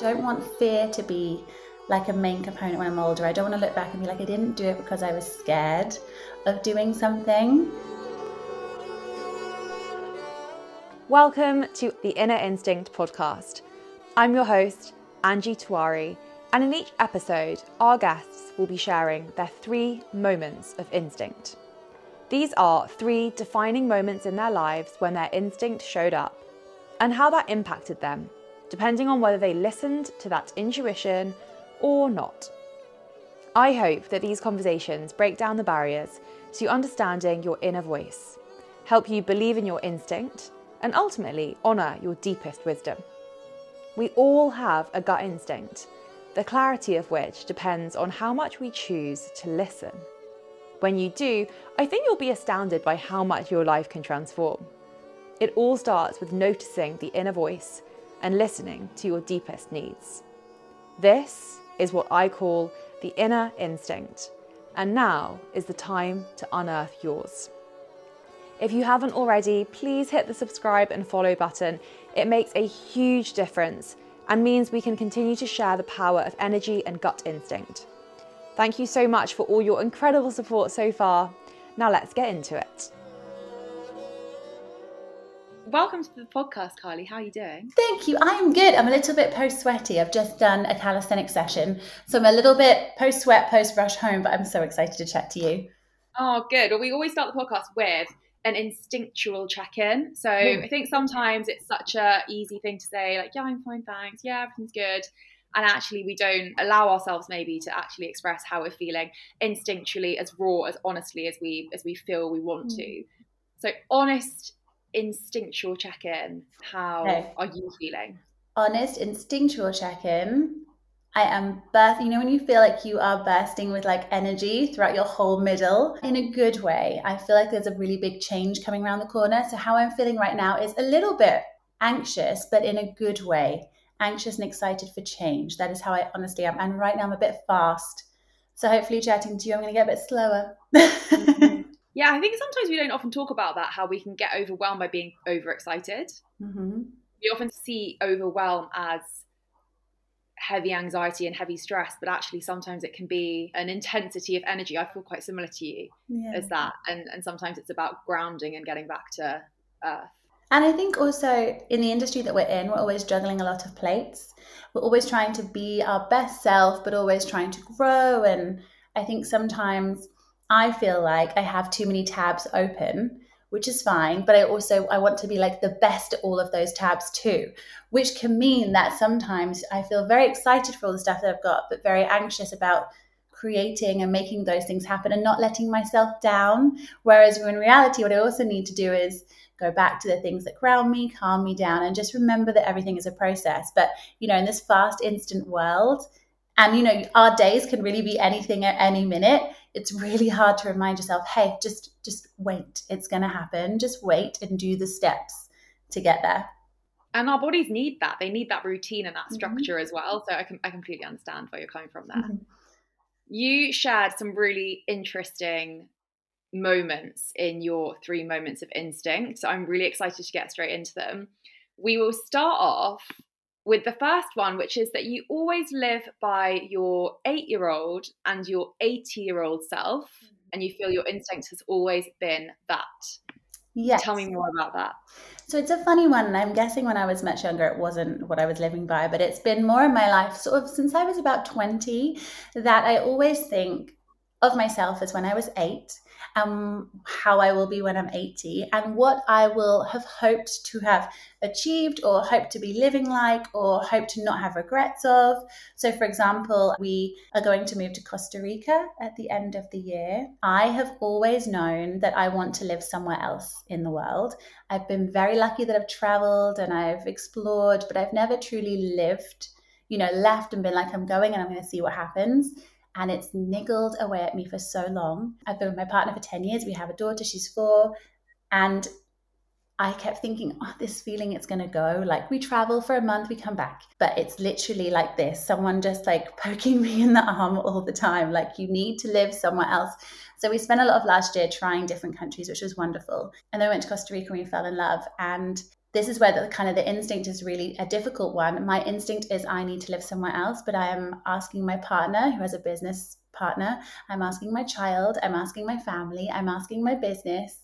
don't want fear to be like a main component when I'm older. I don't want to look back and be like, I didn't do it because I was scared of doing something. Welcome to the Inner Instinct podcast. I'm your host, Angie Tourani, and in each episode, our guests will be sharing their three moments of instinct. These are three defining moments in their lives when their instinct showed up and how that impacted them, depending on whether they listened to that intuition or not. I hope that these conversations break down the barriers to understanding your inner voice, help you believe in your instinct, and ultimately honour your deepest wisdom. We all have a gut instinct, the clarity of which depends on how much we choose to listen. When you do, I think you'll be astounded by how much your life can transform. It all starts with noticing the inner voice and listening to your deepest needs. This is what I call the inner instinct, and now is the time to unearth yours. If you haven't already, please hit the subscribe and follow button. It makes a huge difference and means we can continue to share the power of energy and gut instinct. Thank you so much for all your incredible support so far. Now let's get into it. Welcome to the podcast, Carly. How are you doing? Thank you. I am good. I'm a little bit post sweaty. I've just done a calisthenic session. So I'm a little bit post sweat, post rush home, but I'm so excited to chat to you. Oh, good. Well, we always start the podcast with an instinctual check in. So mm. I think sometimes it's such a easy thing to say, like, yeah, I'm fine, thanks. Yeah, everything's good and actually we don't allow ourselves maybe to actually express how we're feeling instinctually as raw as honestly as we as we feel we want mm. to so honest instinctual check-in how okay. are you feeling honest instinctual check-in I am bursting. You know, when you feel like you are bursting with like energy throughout your whole middle in a good way. I feel like there's a really big change coming around the corner. So, how I'm feeling right now is a little bit anxious, but in a good way anxious and excited for change. That is how I honestly am. And right now I'm a bit fast. So hopefully chatting to you, I'm going to get a bit slower. mm-hmm. Yeah, I think sometimes we don't often talk about that, how we can get overwhelmed by being overexcited. Mm-hmm. We often see overwhelm as heavy anxiety and heavy stress, but actually sometimes it can be an intensity of energy. I feel quite similar to you yeah. as that. And, and sometimes it's about grounding and getting back to earth. And I think also in the industry that we're in, we're always juggling a lot of plates. We're always trying to be our best self, but always trying to grow. And I think sometimes I feel like I have too many tabs open, which is fine. But I also I want to be like the best at all of those tabs too, which can mean that sometimes I feel very excited for all the stuff that I've got, but very anxious about creating and making those things happen and not letting myself down. Whereas in reality, what I also need to do is go back to the things that ground me, calm me down, and just remember that everything is a process. But, you know, in this fast, instant world, and, you know, our days can really be anything at any minute. It's really hard to remind yourself, hey, just just wait. It's going to happen. Just wait and do the steps to get there. And our bodies need that. They need that routine and that mm-hmm. structure mm-hmm. as well. So I can I completely understand where you're coming from there. Mm-hmm. You shared some really interesting moments in your three moments of instinct. So I'm really excited to get straight into them. We will start off with the first one, which is that you always live by your eight year old and your 80 year old self, mm-hmm. and you feel your instinct has always been that. Yes. Tell me more about that. So it's a funny one. And I'm guessing when I was much younger, it wasn't what I was living by, but it's been more in my life, sort of since I was about 20, that I always think of myself as when I was eight um, how I will be when I'm 80 and what I will have hoped to have achieved or hoped to be living like or hope to not have regrets of. So, for example, we are going to move to Costa Rica at the end of the year. I have always known that I want to live somewhere else in the world. I've been very lucky that I've traveled and I've explored, but I've never truly lived, you know, left and been like, I'm going and I'm going to see what happens and it's niggled away at me for so long. I've been with my partner for 10 years. We have a daughter, she's four. And I kept thinking, oh, this feeling it's going to go. Like we travel for a month, we come back. But it's literally like this someone just like poking me in the arm all the time. Like you need to live somewhere else. So we spent a lot of last year trying different countries, which was wonderful. And then we went to Costa Rica and we fell in love. And this is where the kind of the instinct is really a difficult one. My instinct is I need to live somewhere else, but I am asking my partner who has a business partner, I'm asking my child, I'm asking my family, I'm asking my business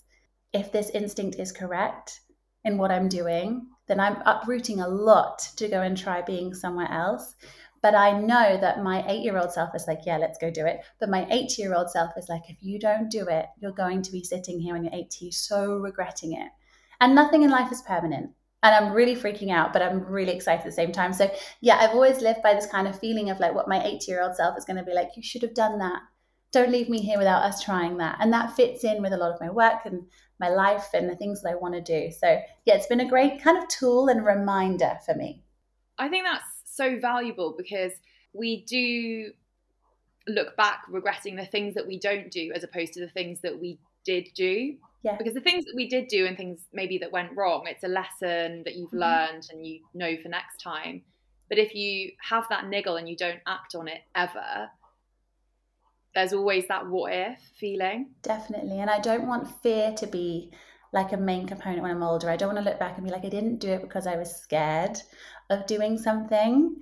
if this instinct is correct in what I'm doing, then I'm uprooting a lot to go and try being somewhere else. But I know that my eight year old self is like, yeah, let's go do it. But my eight year old self is like, if you don't do it, you're going to be sitting here when you're 80, so regretting it. And nothing in life is permanent. And I'm really freaking out, but I'm really excited at the same time. So, yeah, I've always lived by this kind of feeling of like what my 80 year old self is going to be like, you should have done that. Don't leave me here without us trying that. And that fits in with a lot of my work and my life and the things that I want to do. So, yeah, it's been a great kind of tool and reminder for me. I think that's so valuable because we do look back regretting the things that we don't do as opposed to the things that we did do. Yeah. Because the things that we did do and things maybe that went wrong, it's a lesson that you've mm-hmm. learned and you know for next time. But if you have that niggle and you don't act on it ever, there's always that what if feeling. Definitely. And I don't want fear to be like a main component when I'm older. I don't want to look back and be like, I didn't do it because I was scared of doing something.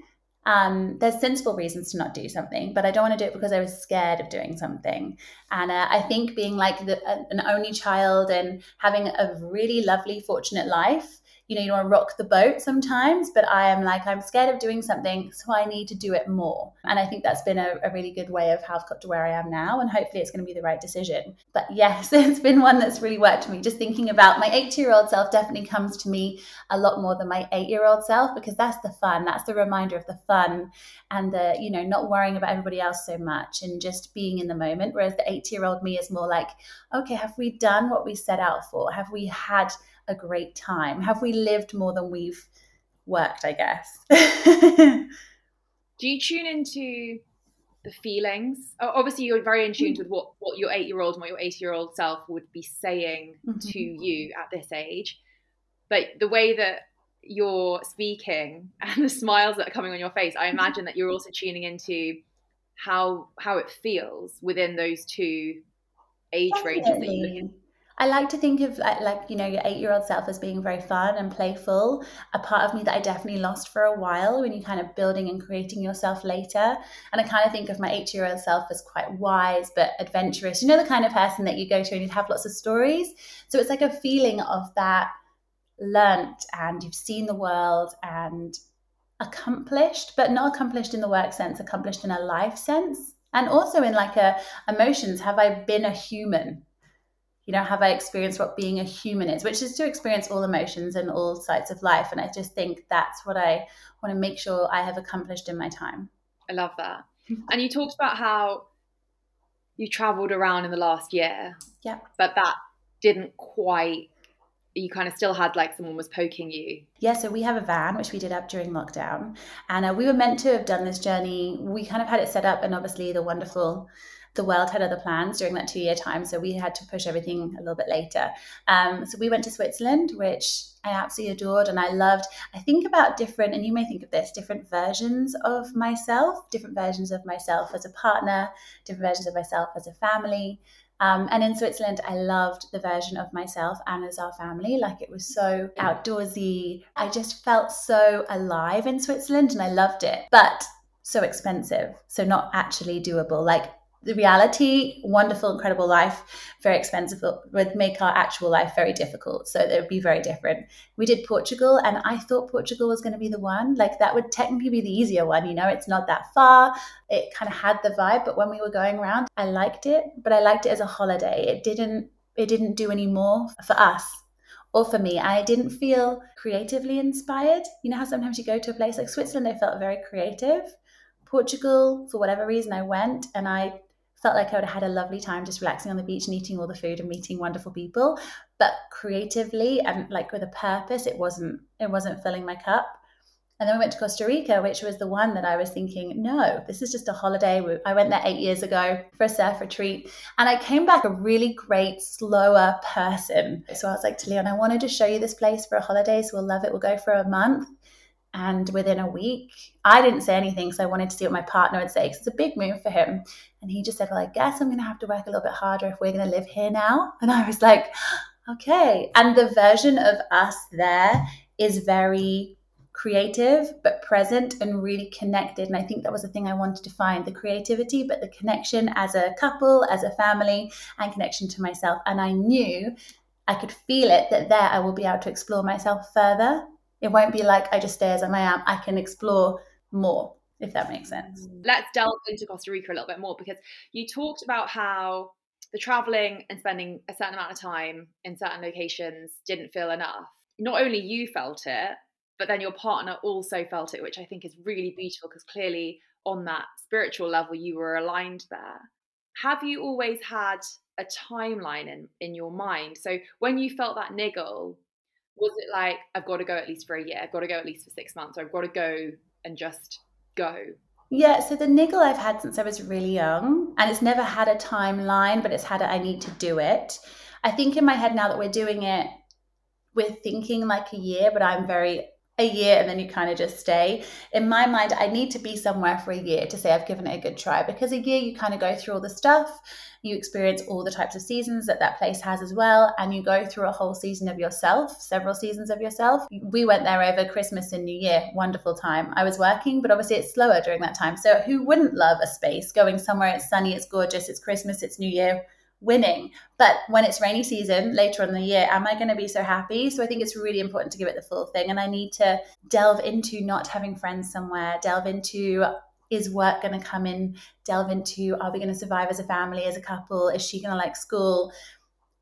Um, there's sensible reasons to not do something, but I don't want to do it because I was scared of doing something. And uh, I think being like the, an only child and having a really lovely, fortunate life you know, you want to rock the boat sometimes, but I am like, I'm scared of doing something, so I need to do it more. And I think that's been a, a really good way of how I've got to where I am now. And hopefully it's going to be the right decision. But yes, it's been one that's really worked for me. Just thinking about my eight year old self definitely comes to me a lot more than my eight year old self because that's the fun. That's the reminder of the fun and the, you know, not worrying about everybody else so much and just being in the moment. Whereas the eight year old me is more like, okay, have we done what we set out for? Have we had a great time? Have we lived more than we've worked, I guess? Do you tune into the feelings? Obviously, you're very in tune mm. with what, what your eight year old and what your 80 year old self would be saying mm-hmm. to you at this age. But the way that you're speaking and the smiles that are coming on your face, I imagine that you're also tuning into how how it feels within those two age Definitely. ranges I like to think of like, like you know your eight year old self as being very fun and playful. A part of me that I definitely lost for a while when you kind of building and creating yourself later. And I kind of think of my eight year old self as quite wise but adventurous. You know the kind of person that you go to and you'd have lots of stories. So it's like a feeling of that learnt and you've seen the world and accomplished, but not accomplished in the work sense, accomplished in a life sense. And also in like a emotions, have I been a human? You know, have I experienced what being a human is, which is to experience all emotions and all sides of life. And I just think that's what I want to make sure I have accomplished in my time. I love that. And you talked about how you traveled around in the last year. Yeah. But that didn't quite you kind of still had like someone was poking you. Yeah, so we have a van which we did up during lockdown, and uh, we were meant to have done this journey. We kind of had it set up, and obviously the wonderful the world had other plans during that two year time. So we had to push everything a little bit later. Um, so we went to Switzerland, which I absolutely adored and I loved. I think about different, and you may think of this, different versions of myself, different versions of myself as a partner, different versions of myself as a family. Um, and in Switzerland, I loved the version of myself and as our family. Like it was so outdoorsy. I just felt so alive in Switzerland and I loved it. But so expensive. So not actually doable. Like the reality, wonderful, incredible life, very expensive, would make our actual life very difficult. So it would be very different. We did Portugal, and I thought Portugal was going to be the one. Like that would technically be the easier one. You know, it's not that far. It kind of had the vibe, but when we were going around, I liked it, but I liked it as a holiday. It didn't. It didn't do any more for us or for me. I didn't feel creatively inspired. You know how sometimes you go to a place like Switzerland, I felt very creative. Portugal, for whatever reason, I went and I felt like I would have had a lovely time just relaxing on the beach and eating all the food and meeting wonderful people. But creatively and like with a purpose, it wasn't it wasn't filling my cup. And then we went to Costa Rica, which was the one that I was thinking, no, this is just a holiday. I went there eight years ago for a surf retreat, and I came back a really great, slower person. So I was like to Leon, I wanted to show you this place for a holiday, so we'll love it. We'll go for a month. And within a week, I didn't say anything because I wanted to see what my partner would say because it's a big move for him. And he just said, Well, I guess I'm going to have to work a little bit harder if we're going to live here now. And I was like, okay. And the version of us there is very creative but present and really connected and i think that was the thing i wanted to find the creativity but the connection as a couple as a family and connection to myself and i knew i could feel it that there i will be able to explore myself further it won't be like i just stay as i am i can explore more if that makes sense mm. let's delve into costa rica a little bit more because you talked about how the traveling and spending a certain amount of time in certain locations didn't feel enough not only you felt it but then your partner also felt it, which I think is really beautiful because clearly on that spiritual level you were aligned there. Have you always had a timeline in, in your mind? So when you felt that niggle, was it like, I've got to go at least for a year, I've got to go at least for six months, or I've got to go and just go? Yeah, so the niggle I've had since I was really young, and it's never had a timeline, but it's had a I need to do it. I think in my head now that we're doing it, we're thinking like a year, but I'm very a year and then you kind of just stay. In my mind, I need to be somewhere for a year to say I've given it a good try because a year you kind of go through all the stuff, you experience all the types of seasons that that place has as well, and you go through a whole season of yourself, several seasons of yourself. We went there over Christmas and New Year, wonderful time. I was working, but obviously it's slower during that time. So who wouldn't love a space going somewhere? It's sunny, it's gorgeous, it's Christmas, it's New Year winning. But when it's rainy season later on the year, am I going to be so happy? So I think it's really important to give it the full thing. And I need to delve into not having friends somewhere, delve into is work going to come in, delve into are we going to survive as a family, as a couple? Is she going to like school?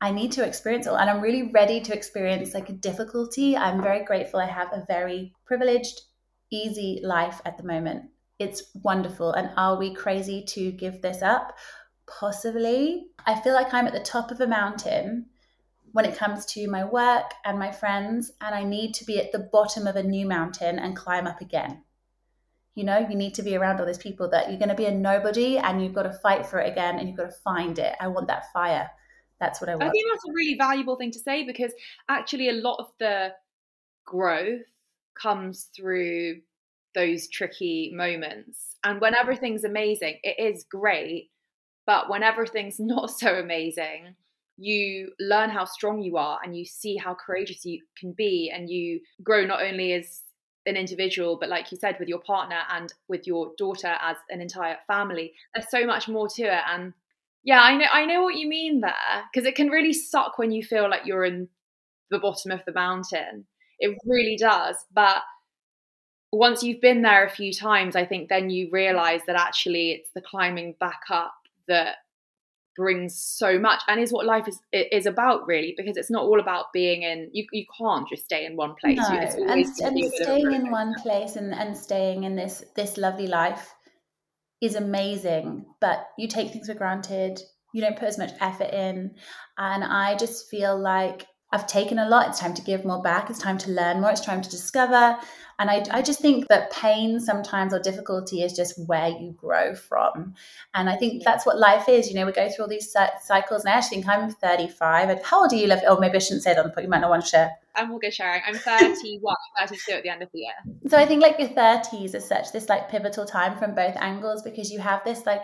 I need to experience it all. And I'm really ready to experience like a difficulty. I'm very grateful I have a very privileged, easy life at the moment. It's wonderful. And are we crazy to give this up? Possibly. I feel like I'm at the top of a mountain when it comes to my work and my friends, and I need to be at the bottom of a new mountain and climb up again. You know, you need to be around all these people that you're going to be a nobody and you've got to fight for it again and you've got to find it. I want that fire. That's what I want. I think that's a really valuable thing to say because actually, a lot of the growth comes through those tricky moments. And when everything's amazing, it is great but when everything's not so amazing, you learn how strong you are and you see how courageous you can be and you grow not only as an individual but like you said with your partner and with your daughter as an entire family. There's so much more to it. And yeah i know i know what you mean there because it can really suck when you feel like you're in the bottom of the mountain. It really does. But once you've been there a few times i think then you realize that actually it's the climbing back up that brings so much and is what life is is about really because it's not all about being in you, you can't just stay in one place no. and, and staying in one place and, and staying in this this lovely life is amazing but you take things for granted you don't put as much effort in and i just feel like I've taken a lot. It's time to give more back. It's time to learn more. It's time to discover. And I, I just think that pain sometimes or difficulty is just where you grow from. And I think that's what life is. You know, we go through all these cycles. And I actually think I'm 35. And how old are you, Liv? Oh, maybe I shouldn't say it on the podcast. You might not want to share. I'm all good sharing. I'm 31, 32 at the end of the year. So I think like your 30s is such this like pivotal time from both angles because you have this like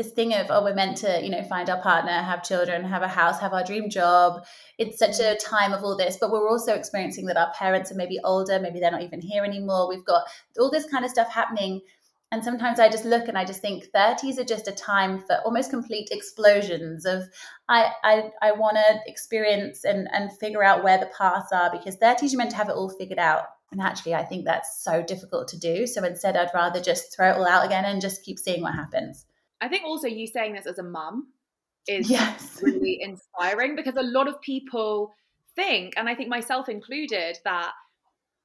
this thing of oh we're meant to you know find our partner have children have a house have our dream job. It's such a mm. time of all this but we're also experiencing that our parents are maybe older maybe they're not even here anymore. We've got all this kind of stuff happening. And sometimes i just look and i just think 30s are just a time for almost complete explosions of i i, I want to experience and and figure out where the paths are because 30s you're meant to have it all figured out. And actually i think that's so difficult to do. So instead i'd rather just throw it all out again and just keep seeing what happens I think also you saying this as a mum is yes. really inspiring because a lot of people think, and I think myself included, that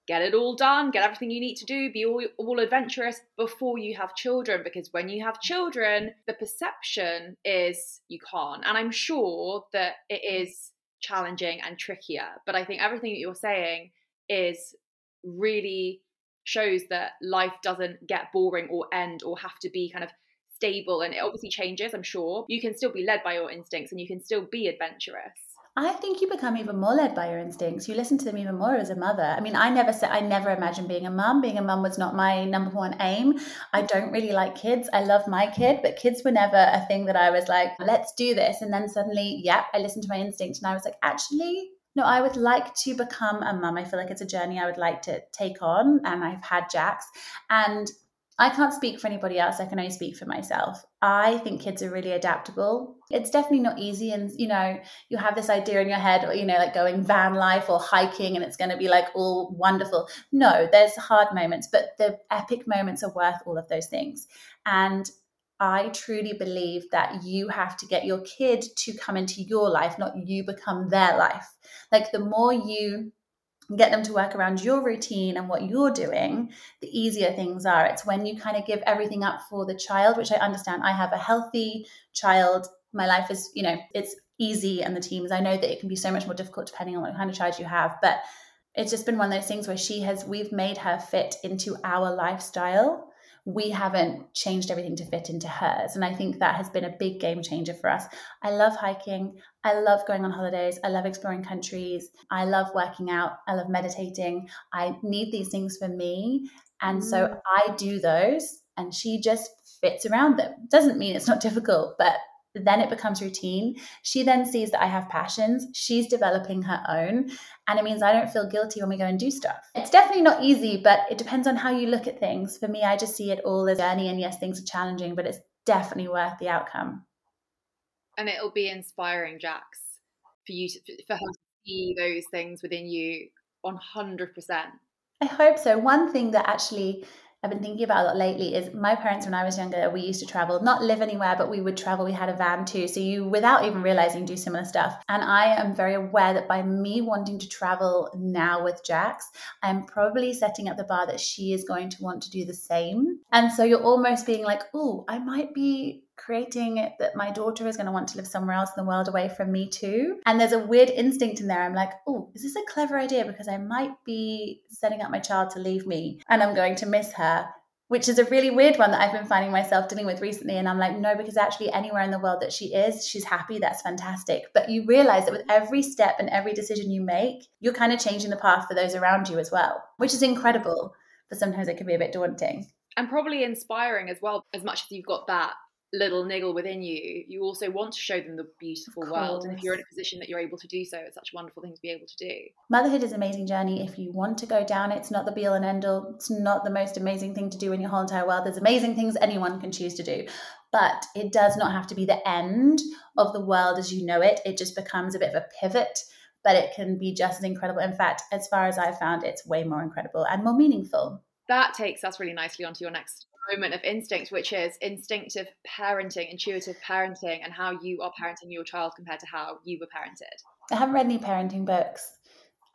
get it all done, get everything you need to do, be all, all adventurous before you have children. Because when you have children, the perception is you can't. And I'm sure that it mm. is challenging and trickier. But I think everything that you're saying is really shows that life doesn't get boring or end or have to be kind of stable and it obviously changes i'm sure you can still be led by your instincts and you can still be adventurous I think you become even more led by your instincts. You listen to them even more as a mother. I mean, I never said I never imagined being a mum. Being a mum was not my number one aim. I don't really like kids. I love my kid, but kids were never a thing that I was like, let's do this. And then suddenly, yep, I listened to my instinct and I was like, actually, no, I would like to become a mum. I feel like it's a journey I would like to take on. And I've had Jax. And I can't speak for anybody else. I can only speak for myself. I think kids are really adaptable. It's definitely not easy. And, you know, you have this idea in your head, or, you know, like going van life or hiking and it's going to be like all wonderful. No, there's hard moments, but the epic moments are worth all of those things. And I truly believe that you have to get your kid to come into your life, not you become their life. Like the more you get them to work around your routine and what you're doing, the easier things are. It's when you kind of give everything up for the child, which I understand. I have a healthy child. My life is, you know, it's easy and the teams. I know that it can be so much more difficult depending on what kind of child you have, but it's just been one of those things where she has, we've made her fit into our lifestyle we haven't changed everything to fit into hers. And I think that has been a big game changer for us. I love hiking. I love going on holidays. I love exploring countries. I love working out. I love meditating. I need these things for me. And mm. so I do those, and she just fits around them. Doesn't mean it's not difficult, but then it becomes routine. She then sees that I have passions. She's developing her own. And it means I don't feel guilty when we go and do stuff. It's definitely not easy, but it depends on how you look at things. For me, I just see it all as a journey. And yes, things are challenging, but it's definitely worth the outcome. And it'll be inspiring, Jax, for you to, for her to see those things within you 100%. I hope so. One thing that actually I've been thinking about a lot lately is my parents, when I was younger, we used to travel, not live anywhere, but we would travel. We had a van too. So you, without even realizing, do similar stuff. And I am very aware that by me wanting to travel now with Jax, I'm probably setting up the bar that she is going to want to do the same. And so you're almost being like, oh, I might be creating that my daughter is going to want to live somewhere else in the world away from me too. And there's a weird instinct in there. I'm like, oh, is this a clever idea? Because I might be setting up my child to leave me and I'm going to miss her. Which is a really weird one that I've been finding myself dealing with recently. And I'm like, no, because actually, anywhere in the world that she is, she's happy. That's fantastic. But you realize that with every step and every decision you make, you're kind of changing the path for those around you as well, which is incredible. But sometimes it can be a bit daunting and probably inspiring as well as much as you've got that little niggle within you, you also want to show them the beautiful world. And if you're in a position that you're able to do so, it's such a wonderful thing to be able to do. Motherhood is an amazing journey. If you want to go down, it's not the be all and end all. It's not the most amazing thing to do in your whole entire world. There's amazing things anyone can choose to do. But it does not have to be the end of the world as you know it. It just becomes a bit of a pivot but it can be just as incredible. In fact, as far as I've found, it's way more incredible and more meaningful. That takes us really nicely onto your next moment of instinct, which is instinctive parenting, intuitive parenting, and how you are parenting your child compared to how you were parented. I haven't read any parenting books.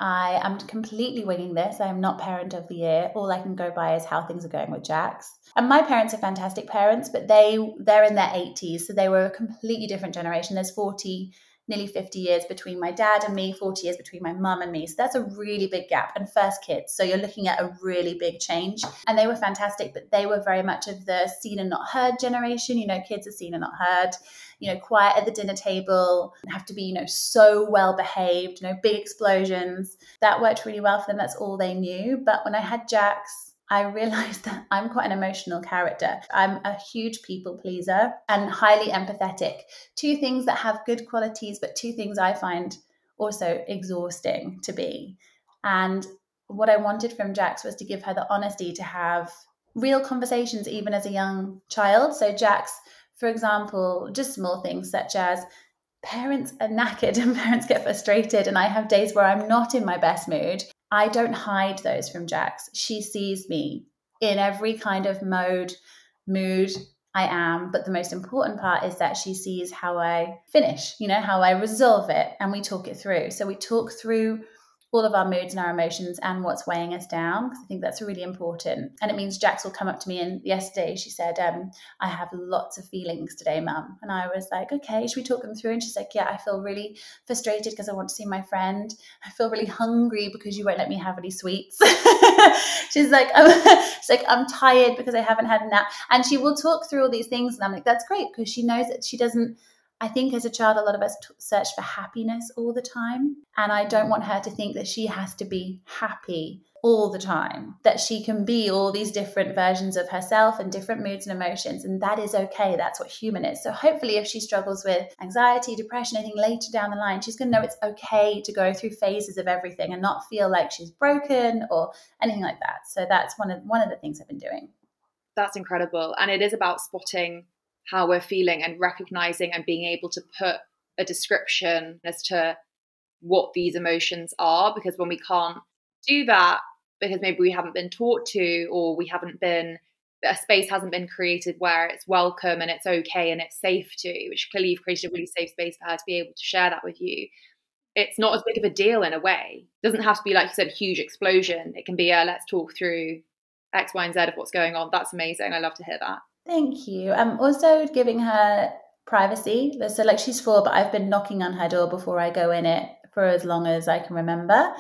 I am completely winging this. I am not parent of the year. All I can go by is how things are going with Jax. And my parents are fantastic parents, but they they're in their 80s, so they were a completely different generation. There's 40 nearly 50 years between my dad and me, 40 years between my mum and me. So that's a really big gap. And first kids. So you're looking at a really big change. And they were fantastic, but they were very much of the seen and not heard generation. You know, kids are seen and not heard, you know, quiet at the dinner table, have to be, you know, so well behaved, you know, big explosions. That worked really well for them. That's all they knew. But when I had Jax, I realized that I'm quite an emotional character. I'm a huge people pleaser and highly empathetic. Two things that have good qualities, but two things I find also exhausting to be. And what I wanted from Jax was to give her the honesty to have real conversations, even as a young child. So, Jax, for example, just small things such as parents are knackered and parents get frustrated, and I have days where I'm not in my best mood. I don't hide those from Jax. She sees me in every kind of mode, mood I am. But the most important part is that she sees how I finish, you know, how I resolve it, and we talk it through. So we talk through all of our moods and our emotions and what's weighing us down because I think that's really important. And it means Jax will come up to me and yesterday she said, um, I have lots of feelings today, mum. And I was like, okay, should we talk them through? And she's like, yeah, I feel really frustrated because I want to see my friend. I feel really hungry because you won't let me have any sweets. she's like, I'm, she's like, I'm tired because I haven't had a nap. And she will talk through all these things. And I'm like, that's great because she knows that she doesn't I think as a child, a lot of us t- search for happiness all the time. And I don't want her to think that she has to be happy all the time, that she can be all these different versions of herself and different moods and emotions. And that is okay. That's what human is. So hopefully, if she struggles with anxiety, depression, anything later down the line, she's going to know it's okay to go through phases of everything and not feel like she's broken or anything like that. So that's one of one of the things I've been doing. That's incredible. And it is about spotting how we're feeling and recognizing and being able to put a description as to what these emotions are because when we can't do that because maybe we haven't been taught to or we haven't been a space hasn't been created where it's welcome and it's okay and it's safe to which clearly you've created a really safe space for her to be able to share that with you. It's not as big of a deal in a way. It doesn't have to be like you said a huge explosion. It can be a let's talk through x y and z of what's going on. That's amazing. I love to hear that thank you. I'm also giving her privacy. So like she's four but i've been knocking on her door before i go in it for as long as i can remember.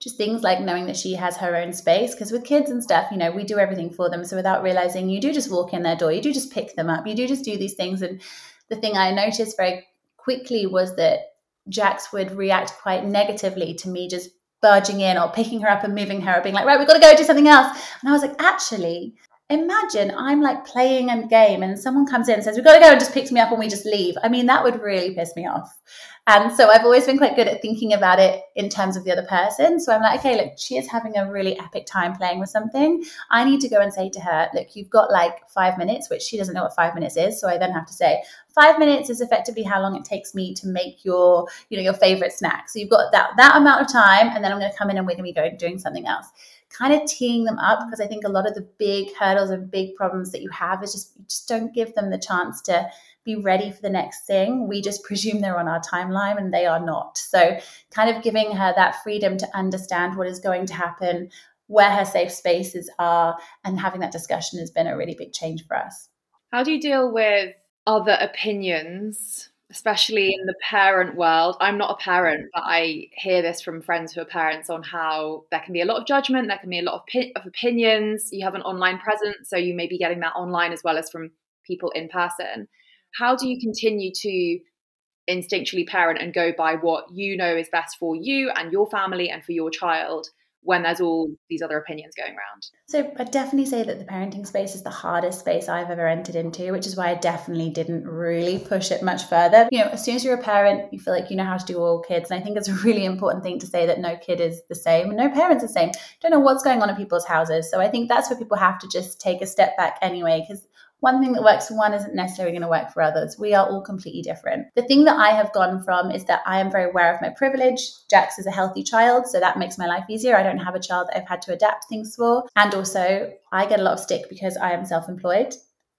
Just things like knowing that she has her own space because with kids and stuff you know we do everything for them. So without realizing you do just walk in their door you do just pick them up you do just do these things. And the thing i noticed very quickly was that jax would react quite negatively to me just barging in or picking her up and moving her or being like right we've got to go do something else. And i was like actually imagine I'm like playing a game and someone comes in and says, We've got to go and just picks me up and we just leave. I mean, that would really piss me off. And so I've always been quite good at thinking about it in terms of the other person. So I'm like, okay, look, she is having a really epic time playing with something. I need to go and say to her, look, you've got like five minutes, which she doesn't know what five minutes is. So I then have to say, five minutes is effectively how long it takes me to make your, you know, your favorite snack. So you've got that that amount of time, and then I'm going to come in and we're going to be going doing something else kind of teeing them up because I think a lot of the big hurdles and big problems that you have is just you just don't give them the chance to be ready for the next thing. We just presume they're on our timeline and they are not. So, kind of giving her that freedom to understand what is going to happen, where her safe spaces are, and having that discussion has been a really big change for us. How do you deal with other opinions especially in the parent world. I'm not a parent, but I hear this from friends who are parents on how there can be a lot of judgment, there can be a lot of, pi- of opinions. You have an online presence, so you may be getting that online as well as from people in person. How do you continue to instinctually parent and go by what you know is best for you and your family and for your child when there's all these other opinions going around. So I definitely say that the parenting space is the hardest space I've ever entered into, which is why I definitely didn't really push it much further. You know, as soon as you're a parent, you feel like you know how to do all kids. And I think it's a really important thing to say that no kid is the same, no parent's are the same. Don't know what's going on in people's houses. So I think that's where people have to just take a step back anyway, because one thing that works for one isn't necessarily going to work for others. We are all completely different. The thing that I have gone from is that I am very aware of my privilege. Jax is a healthy child, so that makes my life easier. I don't have a child that I've had to adapt things for. And also, I get a lot of stick because I am self employed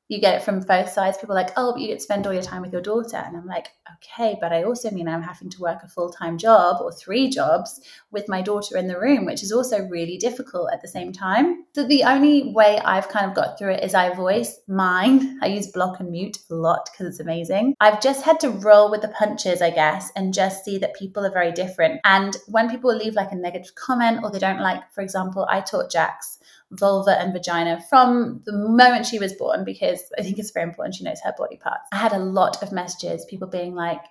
you get it from both sides. People like, oh, but you get to spend all your time with your daughter. And I'm like, okay, but I also mean I'm having to work a full time job or three jobs with my daughter in the room, which is also really difficult at the same time. So the only way I've kind of got through it is I voice mine. I use block and mute a lot because it's amazing. I've just had to roll with the punches, I guess, and just see that people are very different. And when people leave like a negative comment or they don't like, for example, I taught Jax vulva and vagina from the moment she was born because I think it's very important she knows her body parts. I had a lot of messages, people being like,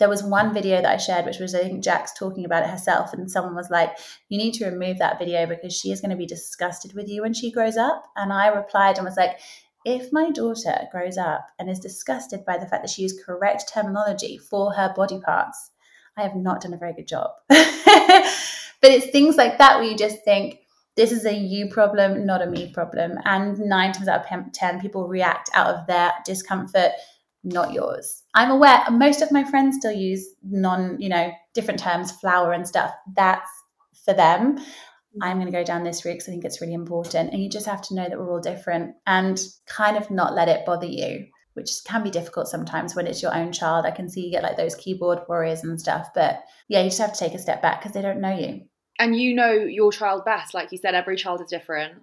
there was one video that I shared, which was I think Jax talking about it herself, and someone was like, "You need to remove that video because she is going to be disgusted with you when she grows up." And I replied and was like, "If my daughter grows up and is disgusted by the fact that she used correct terminology for her body parts, I have not done a very good job." but it's things like that where you just think, this is a you problem, not a me problem. And nine times out of 10, people react out of their discomfort, not yours. I'm aware most of my friends still use non, you know, different terms, flower and stuff. That's for them. I'm going to go down this route because I think it's really important. And you just have to know that we're all different and kind of not let it bother you, which can be difficult sometimes when it's your own child. I can see you get like those keyboard warriors and stuff. But yeah, you just have to take a step back because they don't know you and you know your child best like you said every child is different.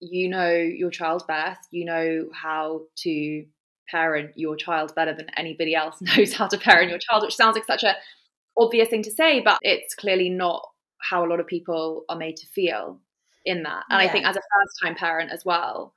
You know your child best. You know how to parent your child better than anybody else knows how to parent your child which sounds like such a obvious thing to say but it's clearly not how a lot of people are made to feel in that. And yeah. i think as a first time parent as well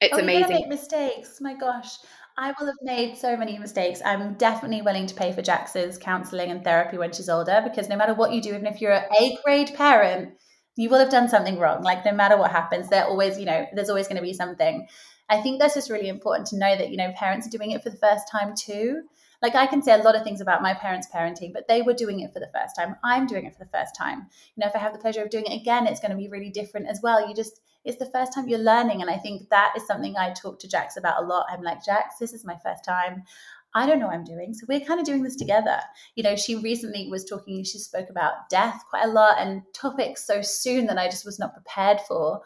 it's oh, amazing. make mistakes. My gosh I will have made so many mistakes. I'm definitely willing to pay for Jax's counseling and therapy when she's older because no matter what you do, even if you're an A grade parent, you will have done something wrong. Like no matter what happens, there always, you know, there's always going to be something. I think that's just really important to know that, you know, parents are doing it for the first time too. Like I can say a lot of things about my parents' parenting, but they were doing it for the first time. I'm doing it for the first time. You know, if I have the pleasure of doing it again, it's going to be really different as well. You just, it's the first time you're learning. And I think that is something I talk to Jax about a lot. I'm like, Jax, this is my first time. I don't know what I'm doing. So we're kind of doing this together. You know, she recently was talking, she spoke about death quite a lot and topics so soon that I just was not prepared for.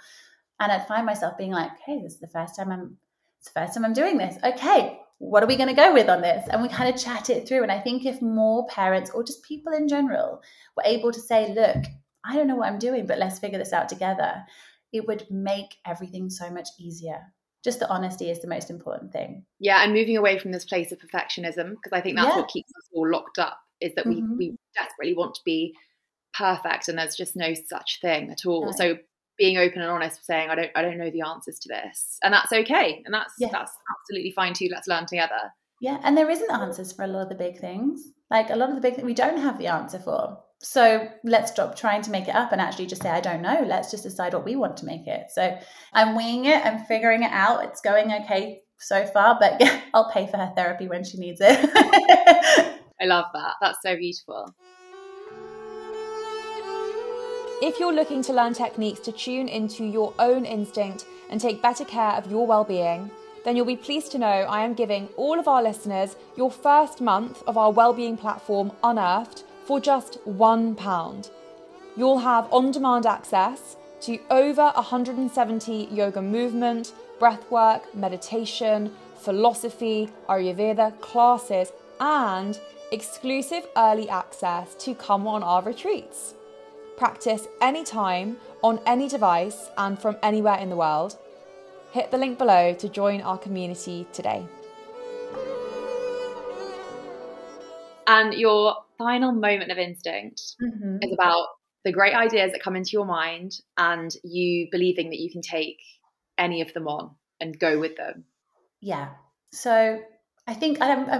And I'd find myself being like, hey, this is the first time I'm it's the first time I'm doing this. Okay, what are we going to go with on this? And we kind of chat it through. And I think if more parents or just people in general were able to say, look, I don't know what I'm doing, but let's figure this out together, it would make everything so much easier. Just the honesty is the most important thing. Yeah, and moving away from this place of perfectionism, because I think that's yeah. what keeps us all locked up, is that mm-hmm. we, we desperately want to be perfect and there's just no such thing at all. No. So being open and honest saying i don't i don't know the answers to this. And that's okay. And that's yeah. that's absolutely fine too. Let's learn together. Yeah. And there isn't answers for a lot of the big things. Like a lot of the big things we don't have the answer for. So let's stop trying to make it up and actually just say i don't know. Let's just decide what we want to make it. So i'm winging it i'm figuring it out. It's going okay so far but yeah i'll pay for her therapy when she needs it. I love that. That's so beautiful if you're looking to learn techniques to tune into your own instinct and take better care of your well-being, then you'll be pleased to know I am giving all of our listeners your first month of our well-being platform Unearthed for just £1. You'll have on-demand access to over 170 yoga movement, breathwork, meditation, philosophy, Ayurveda classes, and exclusive early access to come on our retreats practice anytime, on any device, and from anywhere in the world. Hit the link below to join our community today. And your final moment of instinct mm-hmm. is about the great ideas that come into your mind and you believing that you can take any of them on and go with them. Yeah. So I think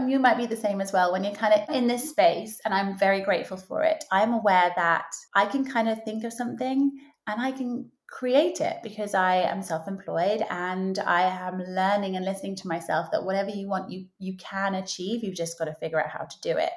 you might be the same as well when you're kind of in this mm-hmm. space, and I'm very grateful for it. I'm aware that I can kind of think of something and I can create it because I am self-employed and I am learning and listening to myself that whatever you want you you can achieve you've just got to figure out how to do it.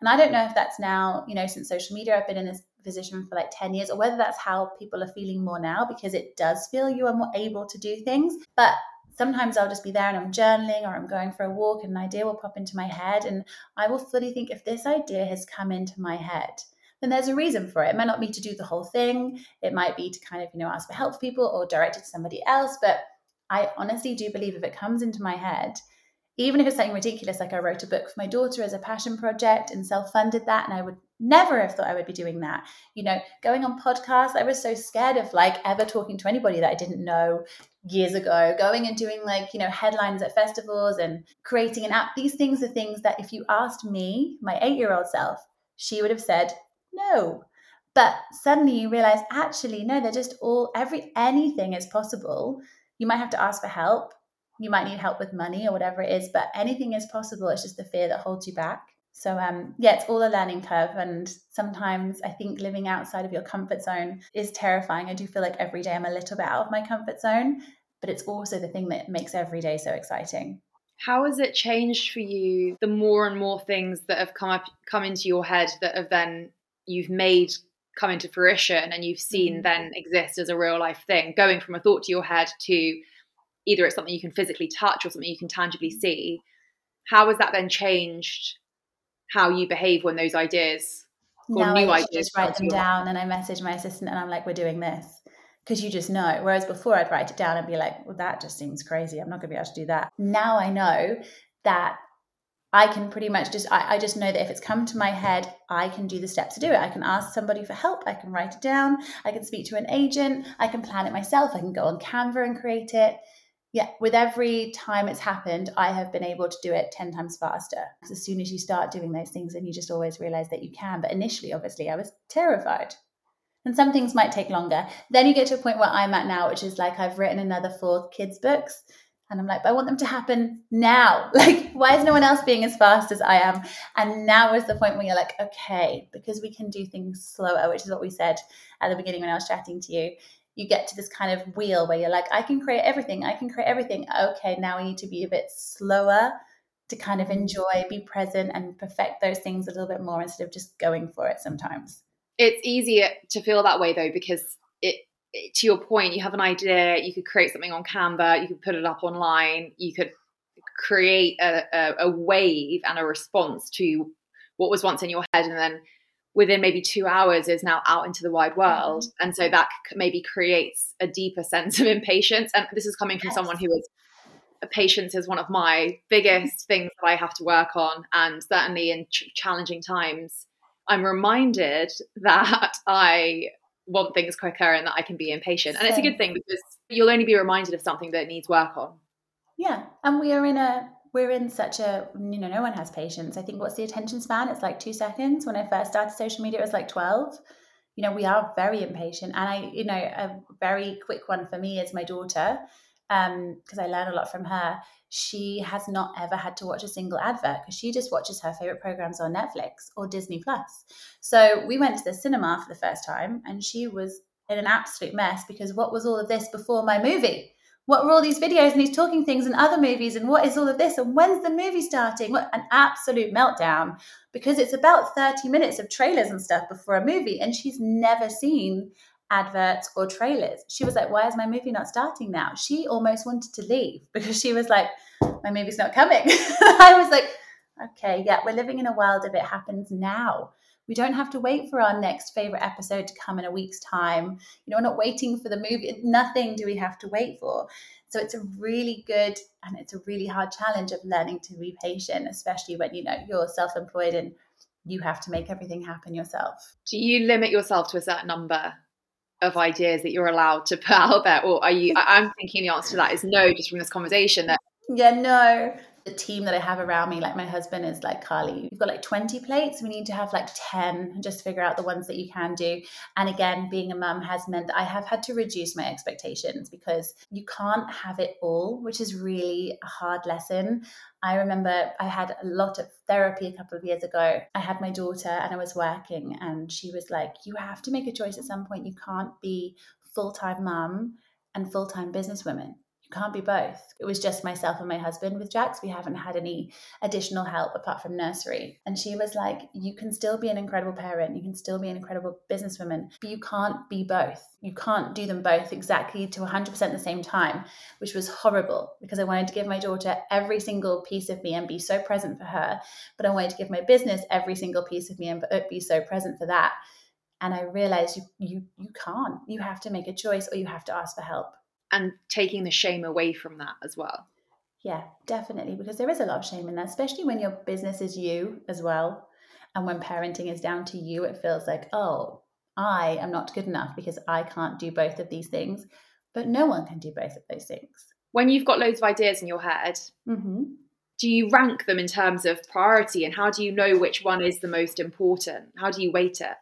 And I don't know if that's now, you know, since social media I've been in this position for like 10 years or whether that's how people are feeling more now because it does feel you are more able to do things. But sometimes I'll just be there and I'm journaling or I'm going for a walk and an idea will pop into my head. And I will fully think if this idea has come into my head, then there's a reason for it. It might not be to do the whole thing. It might be to kind of, you know, ask for help for people or direct it to somebody else. But I honestly do believe if it comes into my head, even if it's something ridiculous, like I wrote a book for my daughter as a passion project and self funded that, and I would never have thought I would be doing that. You know, going on podcasts, I was so scared of like ever talking to anybody that I didn't know years ago, going and doing like, you know, headlines at festivals and creating an app. These things are things that if you asked me, my eight year old self, she would have said, no. But suddenly you realize, actually, no, they're just all, every, anything is possible. You might have to ask for help you might need help with money or whatever it is, but anything is possible. It's just the fear that holds you back. So um, yeah, it's all a learning curve, and sometimes I think living outside of your comfort zone is terrifying. I do feel like every day I'm a little bit out of my comfort zone, but it's also the thing that makes every day so exciting. How has it changed for you? The more and more things that have come up, come into your head that have then you've made come into fruition, and you've seen mm-hmm. then exist as a real life thing, going from a thought to your head to either it's something you can physically touch or something you can tangibly see how has that then changed how you behave when those ideas or now new I ideas just write them down and I message my assistant and I'm like, we're doing this because you just know. Whereas before I'd write it down and be like, well, that just seems crazy. I'm not going to be able to do that. Now I know that I can pretty much just, I, I, just know that if it's come to my head, I can do the steps to do it. I can ask somebody for help. I can write it down. I can speak to an agent. I can plan it myself. I can go on Canva and create it yeah, with every time it's happened, I have been able to do it 10 times faster. Because as soon as you start doing those things, and you just always realize that you can. But initially, obviously, I was terrified. And some things might take longer. Then you get to a point where I'm at now, which is like I've written another four kids' books. And I'm like, but I want them to happen now. Like, why is no one else being as fast as I am? And now is the point where you're like, okay, because we can do things slower, which is what we said at the beginning when I was chatting to you. You get to this kind of wheel where you're like, I can create everything. I can create everything. Okay, now we need to be a bit slower to kind of mm. enjoy, be present, and perfect those things a little bit more instead of just going for it sometimes. It's easier to feel that way though, because it to your point, you have an idea, you could create something on Canva, you could put it up online, you could create a, a, a, wave and a response to what was once in your head, and then within maybe two hours is now out into the wide world. Mm-hmm. And so that maybe creates a deeper sense of impatience. And this is coming from yes. someone who is patience is one of my biggest things that I have to work on, and certainly in ch- challenging times. I'm reminded that I want things quicker and that I can be impatient. And it's a good thing because you'll only be reminded of something that needs work on. Yeah. And we are in a we're in such a you know, no one has patience. I think what's the attention span? It's like two seconds. When I first started social media, it was like twelve. You know, we are very impatient. And I, you know, a very quick one for me is my daughter because um, I learn a lot from her. She has not ever had to watch a single advert because she just watches her favorite programs on Netflix or Disney Plus. So we went to the cinema for the first time, and she was in an absolute mess because what was all of this before my movie? What were all these videos and these talking things and other movies and what is all of this and when's the movie starting? What an absolute meltdown because it's about 30 minutes of trailers and stuff before a movie and she's never seen adverts or trailers. She was like, Why is my movie not starting now? She almost wanted to leave because she was like, My movie's not coming. I was like, Okay, yeah, we're living in a world of it happens now. We don't have to wait for our next favorite episode to come in a week's time. You know, we're not waiting for the movie. Nothing do we have to wait for. So it's a really good and it's a really hard challenge of learning to be patient, especially when you know you're self-employed and you have to make everything happen yourself. Do you limit yourself to a certain number of ideas that you're allowed to put out there or are you i'm thinking the answer to that is no just from this conversation that yeah no the team that i have around me like my husband is like carly. You've got like 20 plates. We need to have like 10 and just figure out the ones that you can do. And again being a mum has meant that i have had to reduce my expectations because you can't have it all which is really a hard lesson. I remember I had a lot of therapy a couple of years ago. I had my daughter and I was working, and she was like, You have to make a choice at some point. You can't be full time mum and full time businesswoman you can't be both. It was just myself and my husband with Jax. We haven't had any additional help apart from nursery. And she was like, You can still be an incredible parent, you can still be an incredible businesswoman, but you can't be both. You can't do them both exactly to 100% the same time, which was horrible because I wanted to give my daughter every single piece of me and be so present for her. But I wanted to give my business every single piece of me and be so present for that. And I realized you, you, you can't. You have to make a choice or you have to ask for help and taking the shame away from that as well. Yeah, definitely, because there is a lot of shame in that, especially when your business is you as well. And when parenting is down to you, it feels like, oh, I am not good enough because I can't do both of these things. But no one can do both of those things. When you've got loads of ideas in your head, mm-hmm. do you rank them in terms of priority? And how do you know which one is the most important? How do you weight it?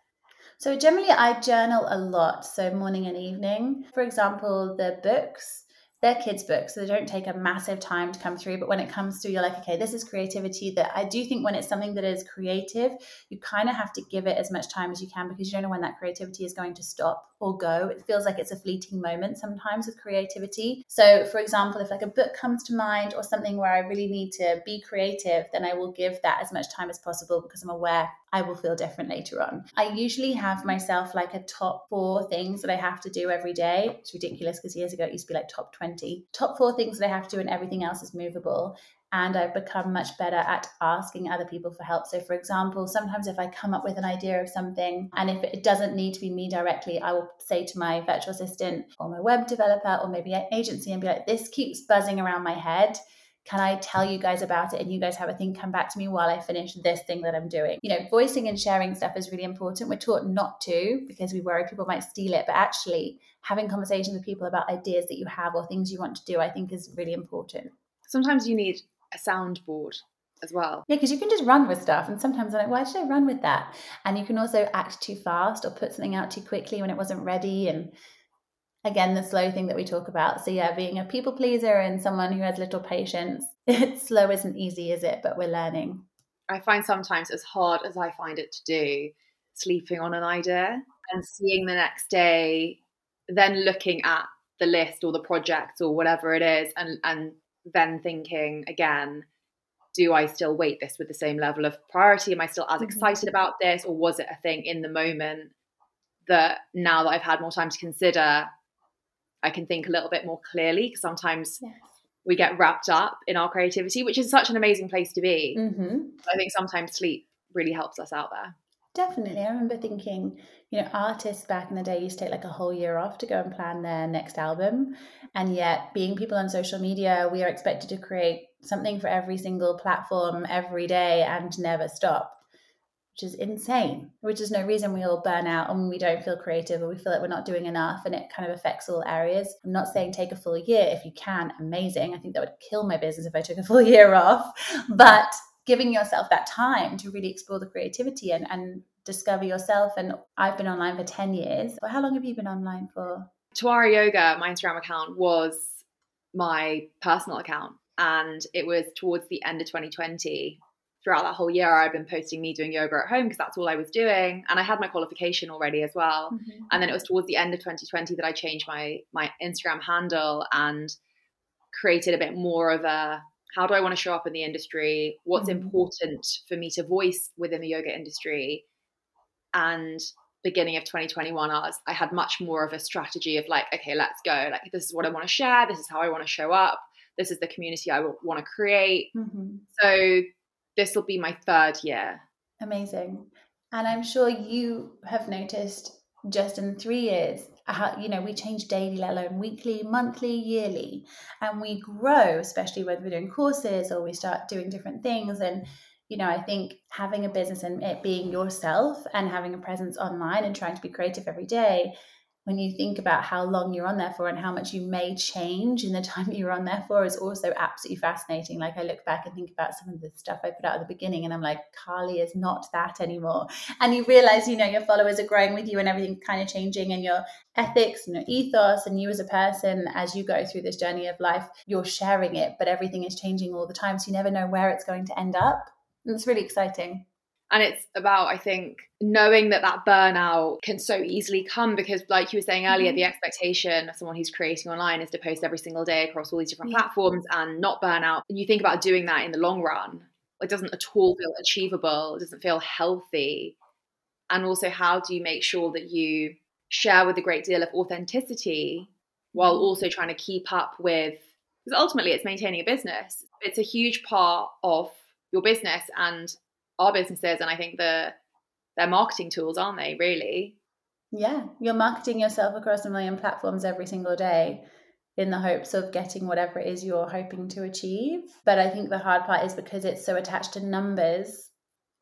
So generally, I journal a lot, so morning and evening. For example, the books they're kids' books, so they don't take a massive time to come through. But when it comes through, you're like, okay, this is creativity. That I do think when it's something that is creative, you kind of have to give it as much time as you can because you don't know when that creativity is going to stop or go. It feels like it's a fleeting moment sometimes with creativity. So, for example, if like a book comes to mind or something where I really need to be creative, then I will give that as much time as possible because I'm aware I will feel different later on. I usually have myself like a top four things that I have to do every day. It's ridiculous because years ago it used to be like top 20. Top four things that I have to do and everything else is movable. And I've become much better at asking other people for help. So, for example, sometimes if I come up with an idea of something and if it doesn't need to be me directly, I will say to my virtual assistant or my web developer or maybe an agency and be like, this keeps buzzing around my head can I tell you guys about it and you guys have a thing come back to me while I finish this thing that I'm doing? You know, voicing and sharing stuff is really important. We're taught not to because we worry people might steal it, but actually having conversations with people about ideas that you have or things you want to do, I think is really important. Sometimes you need a soundboard as well. Yeah, because you can just run with stuff. And sometimes I'm like, why should I run with that? And you can also act too fast or put something out too quickly when it wasn't ready. And again the slow thing that we talk about so yeah being a people pleaser and someone who has little patience it's slow isn't easy is it but we're learning i find sometimes as hard as i find it to do sleeping on an idea and seeing the next day then looking at the list or the project or whatever it is and and then thinking again do I still weight this with the same level of priority? Am I still as mm-hmm. excited about this? Or was it a thing in the moment that now that I've had more time to consider, I can think a little bit more clearly? Because sometimes yes. we get wrapped up in our creativity, which is such an amazing place to be. Mm-hmm. I think sometimes sleep really helps us out there. Definitely. I remember thinking, you know, artists back in the day used to take like a whole year off to go and plan their next album. And yet, being people on social media, we are expected to create something for every single platform every day and never stop, which is insane, which is no reason we all burn out and we don't feel creative or we feel like we're not doing enough and it kind of affects all areas. I'm not saying take a full year. If you can, amazing. I think that would kill my business if I took a full year off. But giving yourself that time to really explore the creativity and, and discover yourself. And I've been online for 10 years. How long have you been online for? Tourani Yoga, my Instagram account, was my personal account. And it was towards the end of 2020. Throughout that whole year, I'd been posting me doing yoga at home because that's all I was doing. And I had my qualification already as well. Mm-hmm. And then it was towards the end of 2020 that I changed my my Instagram handle and created a bit more of a how do I want to show up in the industry? What's mm-hmm. important for me to voice within the yoga industry? And beginning of 2021, I, was, I had much more of a strategy of like, okay, let's go. Like, this is what I want to share. This is how I want to show up. This is the community I want to create. Mm-hmm. So this will be my third year. Amazing. And I'm sure you have noticed just in three years how you know we change daily let alone weekly monthly yearly and we grow especially when we're doing courses or we start doing different things and you know i think having a business and it being yourself and having a presence online and trying to be creative every day when you think about how long you're on there for and how much you may change in the time you're on there for is also absolutely fascinating. Like I look back and think about some of the stuff I put out at the beginning and I'm like, Carly is not that anymore. And you realize, you know, your followers are growing with you and everything kind of changing and your ethics and your ethos and you as a person as you go through this journey of life, you're sharing it, but everything is changing all the time. So you never know where it's going to end up. And it's really exciting and it's about i think knowing that that burnout can so easily come because like you were saying earlier mm-hmm. the expectation of someone who's creating online is to post every single day across all these different yeah. platforms and not burn out and you think about doing that in the long run it doesn't at all feel achievable it doesn't feel healthy and also how do you make sure that you share with a great deal of authenticity while mm-hmm. also trying to keep up with because ultimately it's maintaining a business it's a huge part of your business and our businesses and I think the they're marketing tools, aren't they, really? Yeah. You're marketing yourself across a million platforms every single day in the hopes of getting whatever it is you're hoping to achieve. But I think the hard part is because it's so attached to numbers,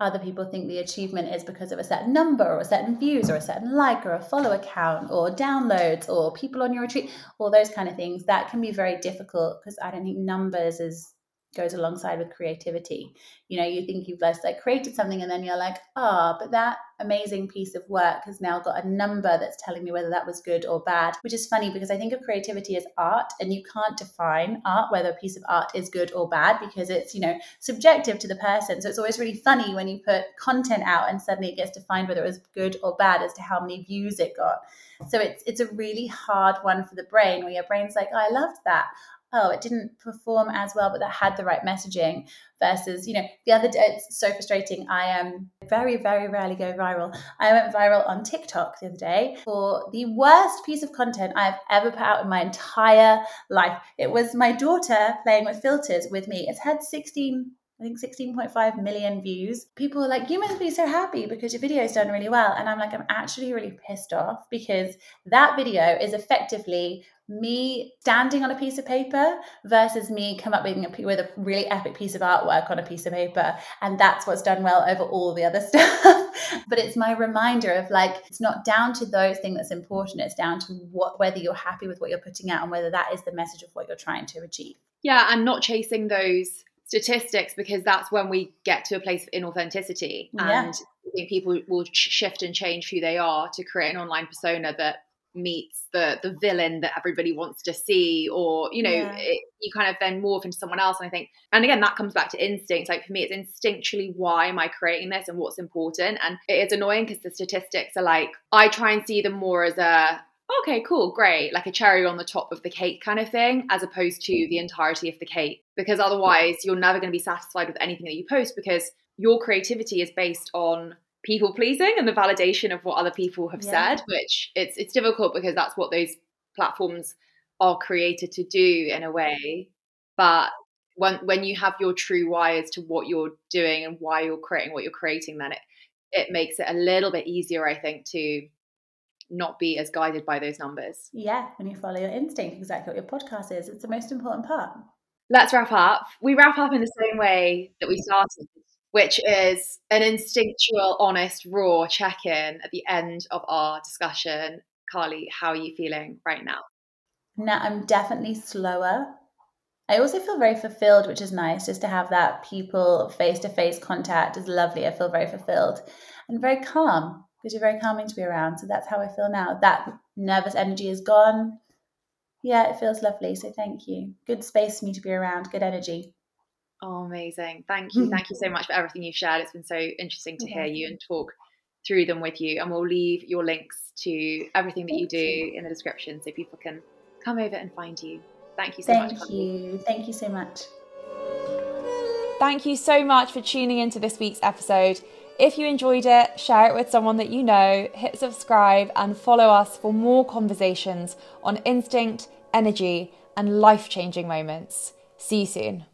other people think the achievement is because of a certain number or a certain views or a certain like or a follow account or downloads or people on your retreat, all those kind of things. That can be very difficult because I don't think numbers is goes alongside with creativity. You know, you think you've just like created something and then you're like, ah, oh, but that amazing piece of work has now got a number that's telling me whether that was good or bad, which is funny because I think of creativity as art and you can't define art, whether a piece of art is good or bad, because it's, you know, subjective to the person. So it's always really funny when you put content out and suddenly it gets defined whether it was good or bad as to how many views it got. So it's it's a really hard one for the brain where your brain's like, oh, I loved that oh, it didn't perform as well, but that had the right messaging versus, you know, the other day, it's so frustrating. I am um, very, very rarely go viral. I went viral on TikTok the other day for the worst piece of content I've ever put out in my entire life. It was my daughter playing with filters with me. It's had 16 I think 16.5 million views. People are like, you must be so happy because your video's done really well. And I'm like, I'm actually really pissed off because that video is effectively me standing on a piece of paper versus me come up with a, with a really epic piece of artwork on a piece of paper. And that's what's done well over all the other stuff. But it's my reminder of like it's not down to those things that's important. It's down to what whether you're happy with what you're putting out and whether that is the message of what you're trying to achieve. Yeah and not chasing those statistics because that's when we get to a place of inauthenticity. Yeah. and I think people will shift and change who they are to create an online persona that meets the the villain that everybody wants to see or you know yeah. it, you kind of then morph into someone else and i think and again that comes back to instinct. Like for me it's instinctually why am i creating this and what's important? And it is annoying because the statistics are like i try and see them more as a okay cool great like a cherry on the top of the cake kind of thing as opposed to the entirety of the cake. Because otherwise you're never going to be satisfied with anything that you post because your creativity is based on people pleasing and the validation of what other people have yeah. said which it's it's difficult because that's what those platforms are created to do in a way. But when when you have your true why as to what you're doing and why you're creating what you're creating then it it makes it a little bit easier i think to not be as guided by those numbers. Yeah when you follow your instinct exactly what your podcast is. It's the most important part. Let's wrap up. We wrap up in the same way that we started which is an instinctual, honest, raw check in at the end of our discussion. Carly, how are you feeling right now? Now, I'm definitely slower. I also feel very fulfilled, which is nice just to have that people face to face contact is lovely. I feel very fulfilled and very calm because you're very calming to be around. So that's how I feel now. That nervous energy is gone. Yeah, it feels lovely. So thank you. Good space for me to be around, good energy. Oh, amazing. Thank you. Thank you so much for everything you've shared. It's been so interesting to hear you and talk through them with you. And we'll leave your links to everything that you do in the description so people can come over and find you. Thank you so Thank much. Thank you. Thank you so much. Thank you so much for tuning into this week's episode. If you enjoyed it, share it with someone that you know, hit subscribe, and follow us for more conversations on instinct, energy, and life changing moments. See you soon.